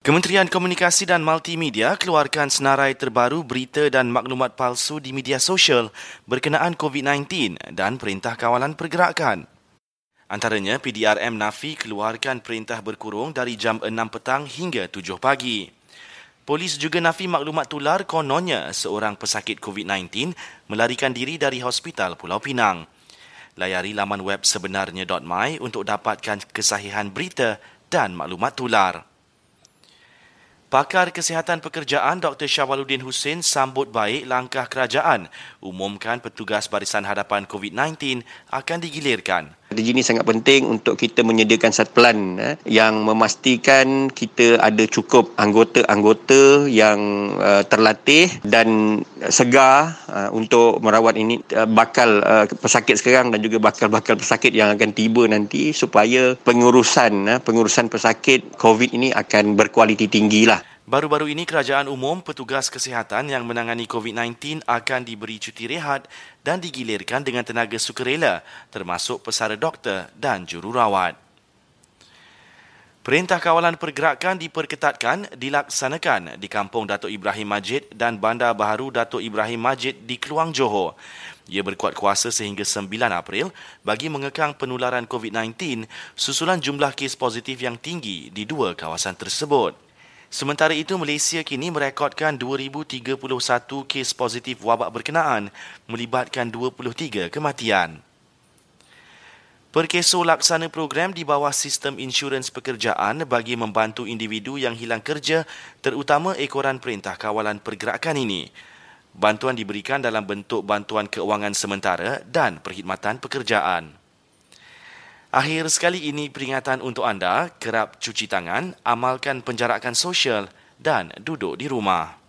Kementerian Komunikasi dan Multimedia keluarkan senarai terbaru berita dan maklumat palsu di media sosial berkenaan COVID-19 dan Perintah Kawalan Pergerakan. Antaranya, PDRM Nafi keluarkan perintah berkurung dari jam 6 petang hingga 7 pagi. Polis juga nafi maklumat tular kononnya seorang pesakit COVID-19 melarikan diri dari Hospital Pulau Pinang. Layari laman web sebenarnya.my untuk dapatkan kesahihan berita dan maklumat tular. Pakar Kesihatan Pekerjaan Dr. Syawaluddin Hussein sambut baik langkah kerajaan umumkan petugas barisan hadapan COVID-19 akan digilirkan. Strategi ini sangat penting untuk kita menyediakan satu plan eh, yang memastikan kita ada cukup anggota-anggota yang uh, terlatih dan segar uh, untuk merawat ini uh, bakal uh, pesakit sekarang dan juga bakal-bakal pesakit yang akan tiba nanti supaya pengurusan uh, pengurusan pesakit COVID ini akan berkualiti tinggi lah. Baru-baru ini kerajaan umum petugas kesihatan yang menangani COVID-19 akan diberi cuti rehat dan digilirkan dengan tenaga sukarela termasuk pesara doktor dan jururawat. Perintah kawalan pergerakan diperketatkan dilaksanakan di Kampung Datuk Ibrahim Majid dan Bandar Baharu Datuk Ibrahim Majid di Keluang Johor. Ia berkuat kuasa sehingga 9 April bagi mengekang penularan COVID-19 susulan jumlah kes positif yang tinggi di dua kawasan tersebut. Sementara itu, Malaysia kini merekodkan 2,031 kes positif wabak berkenaan melibatkan 23 kematian. Perkeso laksana program di bawah sistem insurans pekerjaan bagi membantu individu yang hilang kerja terutama ekoran Perintah Kawalan Pergerakan ini. Bantuan diberikan dalam bentuk bantuan keuangan sementara dan perkhidmatan pekerjaan. Akhir sekali ini peringatan untuk anda, kerap cuci tangan, amalkan penjarakan sosial dan duduk di rumah.